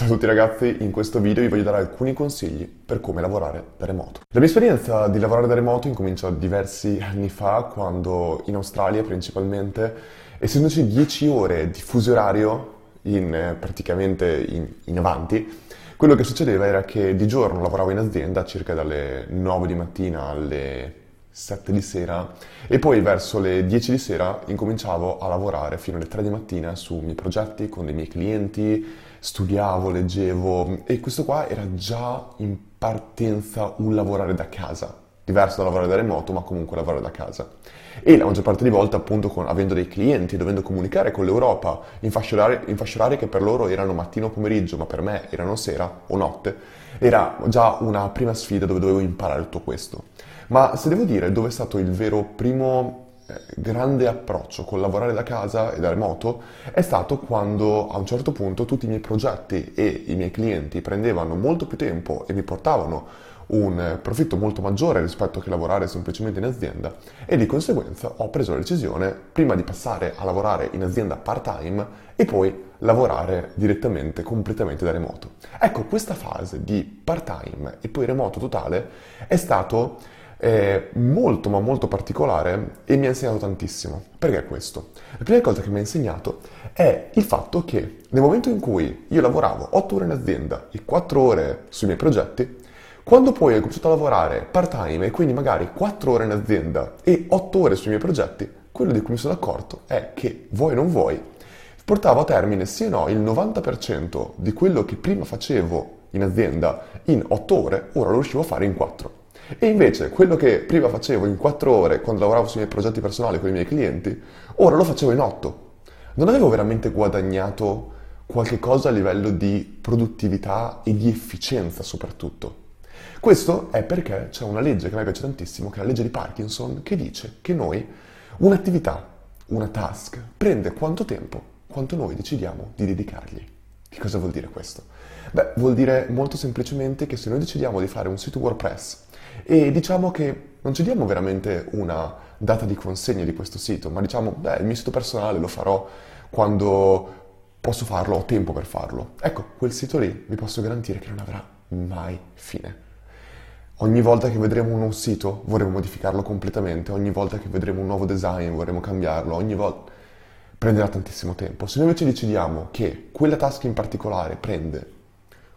Ciao a tutti ragazzi, in questo video vi voglio dare alcuni consigli per come lavorare da remoto. La mia esperienza di lavorare da remoto incomincia diversi anni fa, quando in Australia principalmente, essendoci 10 ore di fuso orario in, eh, praticamente in, in avanti, quello che succedeva era che di giorno lavoravo in azienda circa dalle 9 di mattina alle 7 di sera e poi verso le 10 di sera incominciavo a lavorare fino alle 3 di mattina sui miei progetti con dei miei clienti, studiavo, leggevo e questo qua era già in partenza un lavorare da casa, diverso da lavorare da remoto ma comunque lavorare da casa. E la maggior parte di volte appunto con, avendo dei clienti, dovendo comunicare con l'Europa in in fasce orarie che per loro erano mattino o pomeriggio ma per me erano sera o notte, era già una prima sfida dove dovevo imparare tutto questo. Ma se devo dire dove è stato il vero primo grande approccio col lavorare da casa e da remoto è stato quando a un certo punto tutti i miei progetti e i miei clienti prendevano molto più tempo e mi portavano un profitto molto maggiore rispetto che lavorare semplicemente in azienda e di conseguenza ho preso la decisione prima di passare a lavorare in azienda part-time e poi lavorare direttamente, completamente da remoto. Ecco, questa fase di part-time e poi remoto totale è stato è molto ma molto particolare e mi ha insegnato tantissimo. Perché questo? La prima cosa che mi ha insegnato è il fatto che nel momento in cui io lavoravo 8 ore in azienda e 4 ore sui miei progetti, quando poi ho cominciato a lavorare part-time e quindi magari 4 ore in azienda e 8 ore sui miei progetti, quello di cui mi sono accorto è che vuoi o non vuoi, portavo a termine sì o no il 90% di quello che prima facevo in azienda in 8 ore, ora lo riuscivo a fare in 4. E invece quello che prima facevo in 4 ore quando lavoravo sui miei progetti personali con i miei clienti, ora lo facevo in 8. Non avevo veramente guadagnato qualche cosa a livello di produttività e di efficienza soprattutto. Questo è perché c'è una legge che a me piace tantissimo, che è la legge di Parkinson, che dice che noi un'attività, una task, prende quanto tempo quanto noi decidiamo di dedicargli. Che cosa vuol dire questo? Beh, vuol dire molto semplicemente che se noi decidiamo di fare un sito WordPress e diciamo che non ci diamo veramente una data di consegna di questo sito, ma diciamo, beh, il mio sito personale lo farò quando posso farlo, ho tempo per farlo. Ecco, quel sito lì vi posso garantire che non avrà mai fine. Ogni volta che vedremo un nuovo sito vorremmo modificarlo completamente, ogni volta che vedremo un nuovo design vorremmo cambiarlo, ogni volta prenderà tantissimo tempo. Se noi invece decidiamo che quella task in particolare prende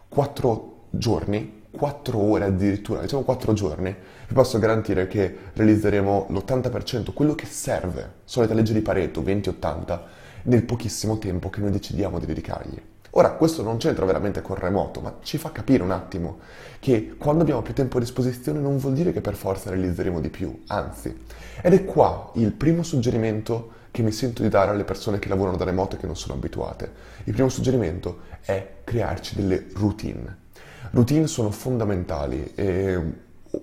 4 giorni, 4 ore addirittura, diciamo 4 giorni, vi posso garantire che realizzeremo l'80%, quello che serve, solita legge di Pareto, 20-80, nel pochissimo tempo che noi decidiamo di dedicargli. Ora, questo non c'entra veramente col remoto, ma ci fa capire un attimo che quando abbiamo più tempo a disposizione non vuol dire che per forza realizzeremo di più, anzi. Ed è qua il primo suggerimento che mi sento di dare alle persone che lavorano da remoto e che non sono abituate. Il primo suggerimento è crearci delle routine. Routine sono fondamentali e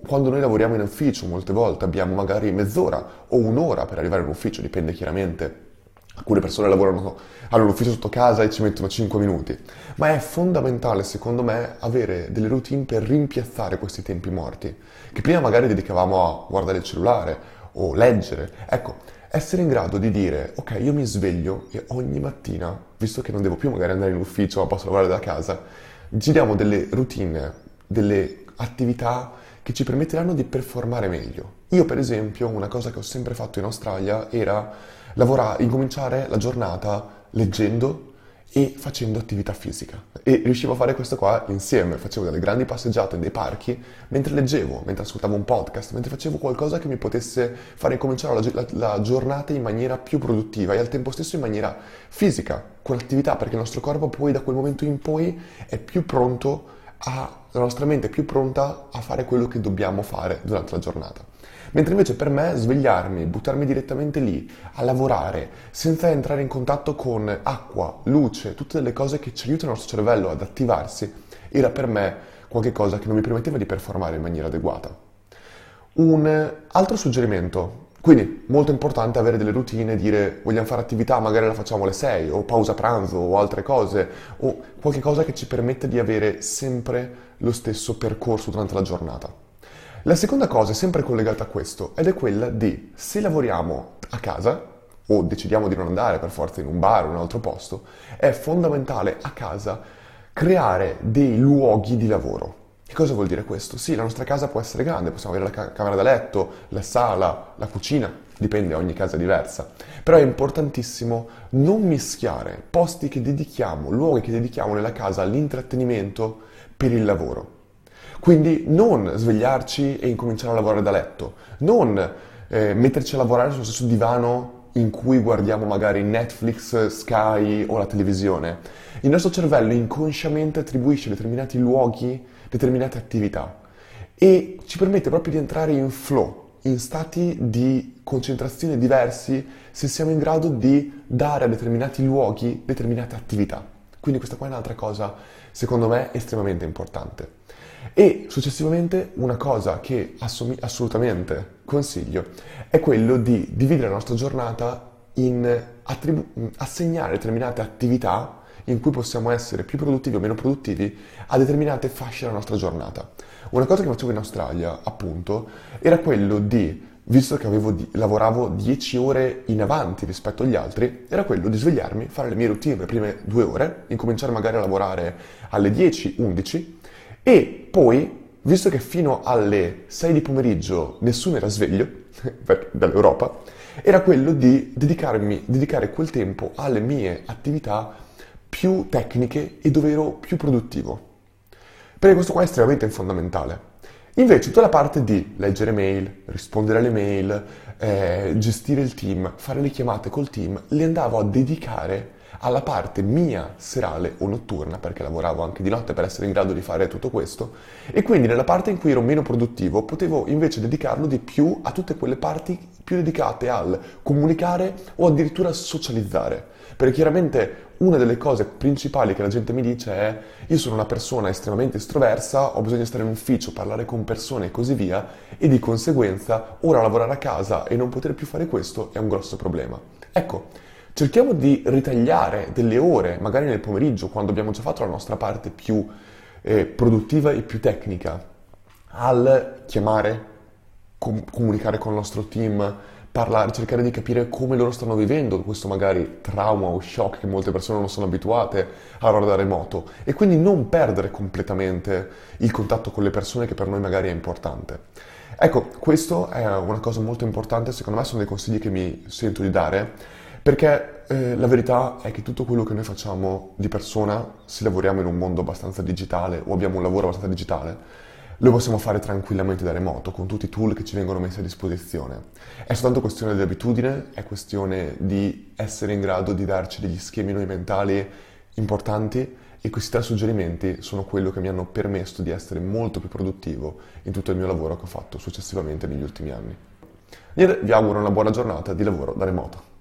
quando noi lavoriamo in ufficio molte volte abbiamo magari mezz'ora o un'ora per arrivare in ufficio, dipende chiaramente. Alcune persone lavorano, hanno l'ufficio sotto casa e ci mettono 5 minuti, ma è fondamentale secondo me avere delle routine per rimpiazzare questi tempi morti, che prima magari dedicavamo a guardare il cellulare o leggere. Ecco, essere in grado di dire, ok, io mi sveglio e ogni mattina, visto che non devo più magari andare in ufficio ma posso lavorare da casa, giriamo delle routine, delle attività che ci permetteranno di performare meglio. Io per esempio una cosa che ho sempre fatto in Australia era lavorare, incominciare la giornata leggendo e facendo attività fisica. E riuscivo a fare questo qua insieme, facevo delle grandi passeggiate nei parchi mentre leggevo, mentre ascoltavo un podcast, mentre facevo qualcosa che mi potesse fare incominciare la, la, la giornata in maniera più produttiva e al tempo stesso in maniera fisica, con attività, perché il nostro corpo poi da quel momento in poi è più pronto a, la nostra mente più pronta a fare quello che dobbiamo fare durante la giornata. Mentre invece per me svegliarmi, buttarmi direttamente lì, a lavorare, senza entrare in contatto con acqua, luce, tutte delle cose che ci aiutano il nostro cervello ad attivarsi, era per me qualcosa che non mi permetteva di performare in maniera adeguata. Un altro suggerimento, quindi molto importante avere delle routine, dire vogliamo fare attività, magari la facciamo alle 6 o pausa pranzo o altre cose o qualche cosa che ci permette di avere sempre lo stesso percorso durante la giornata. La seconda cosa è sempre collegata a questo ed è quella di se lavoriamo a casa o decidiamo di non andare per forza in un bar o in un altro posto, è fondamentale a casa creare dei luoghi di lavoro. Che cosa vuol dire questo? Sì, la nostra casa può essere grande, possiamo avere la camera da letto, la sala, la cucina, dipende, ogni casa è diversa. Però è importantissimo non mischiare posti che dedichiamo, luoghi che dedichiamo nella casa all'intrattenimento per il lavoro. Quindi non svegliarci e incominciare a lavorare da letto, non eh, metterci a lavorare sullo stesso divano in cui guardiamo magari Netflix, Sky o la televisione. Il nostro cervello inconsciamente attribuisce determinati luoghi, determinate attività e ci permette proprio di entrare in flow, in stati di concentrazione diversi se siamo in grado di dare a determinati luoghi determinate attività. Quindi questa qua è un'altra cosa, secondo me, estremamente importante. E successivamente una cosa che assolutamente consiglio è quello di dividere la nostra giornata in attribu- assegnare determinate attività in cui possiamo essere più produttivi o meno produttivi a determinate fasce della nostra giornata. Una cosa che facevo in Australia, appunto, era quello di, visto che di, lavoravo 10 ore in avanti rispetto agli altri, era quello di svegliarmi, fare le mie routine le prime due ore, incominciare magari a lavorare alle 10, 11 e poi, visto che fino alle 6 di pomeriggio nessuno era sveglio dall'Europa, era quello di dedicare quel tempo alle mie attività più tecniche e dove ero più produttivo. Perché questo qua è estremamente fondamentale. Invece tutta la parte di leggere mail, rispondere alle mail, eh, gestire il team, fare le chiamate col team, le andavo a dedicare alla parte mia serale o notturna, perché lavoravo anche di notte per essere in grado di fare tutto questo, e quindi nella parte in cui ero meno produttivo potevo invece dedicarlo di più a tutte quelle parti più dedicate al comunicare o addirittura socializzare. Perché chiaramente una delle cose principali che la gente mi dice è io sono una persona estremamente estroversa, ho bisogno di stare in ufficio, parlare con persone e così via, e di conseguenza ora lavorare a casa e non poter più fare questo è un grosso problema. Ecco, cerchiamo di ritagliare delle ore, magari nel pomeriggio, quando abbiamo già fatto la nostra parte più eh, produttiva e più tecnica, al chiamare, com- comunicare con il nostro team, parlare, cercare di capire come loro stanno vivendo questo magari trauma o shock che molte persone non sono abituate a lavorare da remoto e quindi non perdere completamente il contatto con le persone che per noi magari è importante. Ecco, questo è una cosa molto importante, secondo me sono dei consigli che mi sento di dare perché eh, la verità è che tutto quello che noi facciamo di persona, se lavoriamo in un mondo abbastanza digitale o abbiamo un lavoro abbastanza digitale, lo possiamo fare tranquillamente da remoto, con tutti i tool che ci vengono messi a disposizione. È soltanto questione di abitudine, è questione di essere in grado di darci degli schemi noi mentali importanti e questi tre suggerimenti sono quello che mi hanno permesso di essere molto più produttivo in tutto il mio lavoro che ho fatto successivamente negli ultimi anni. Niente, vi auguro una buona giornata di lavoro da remoto.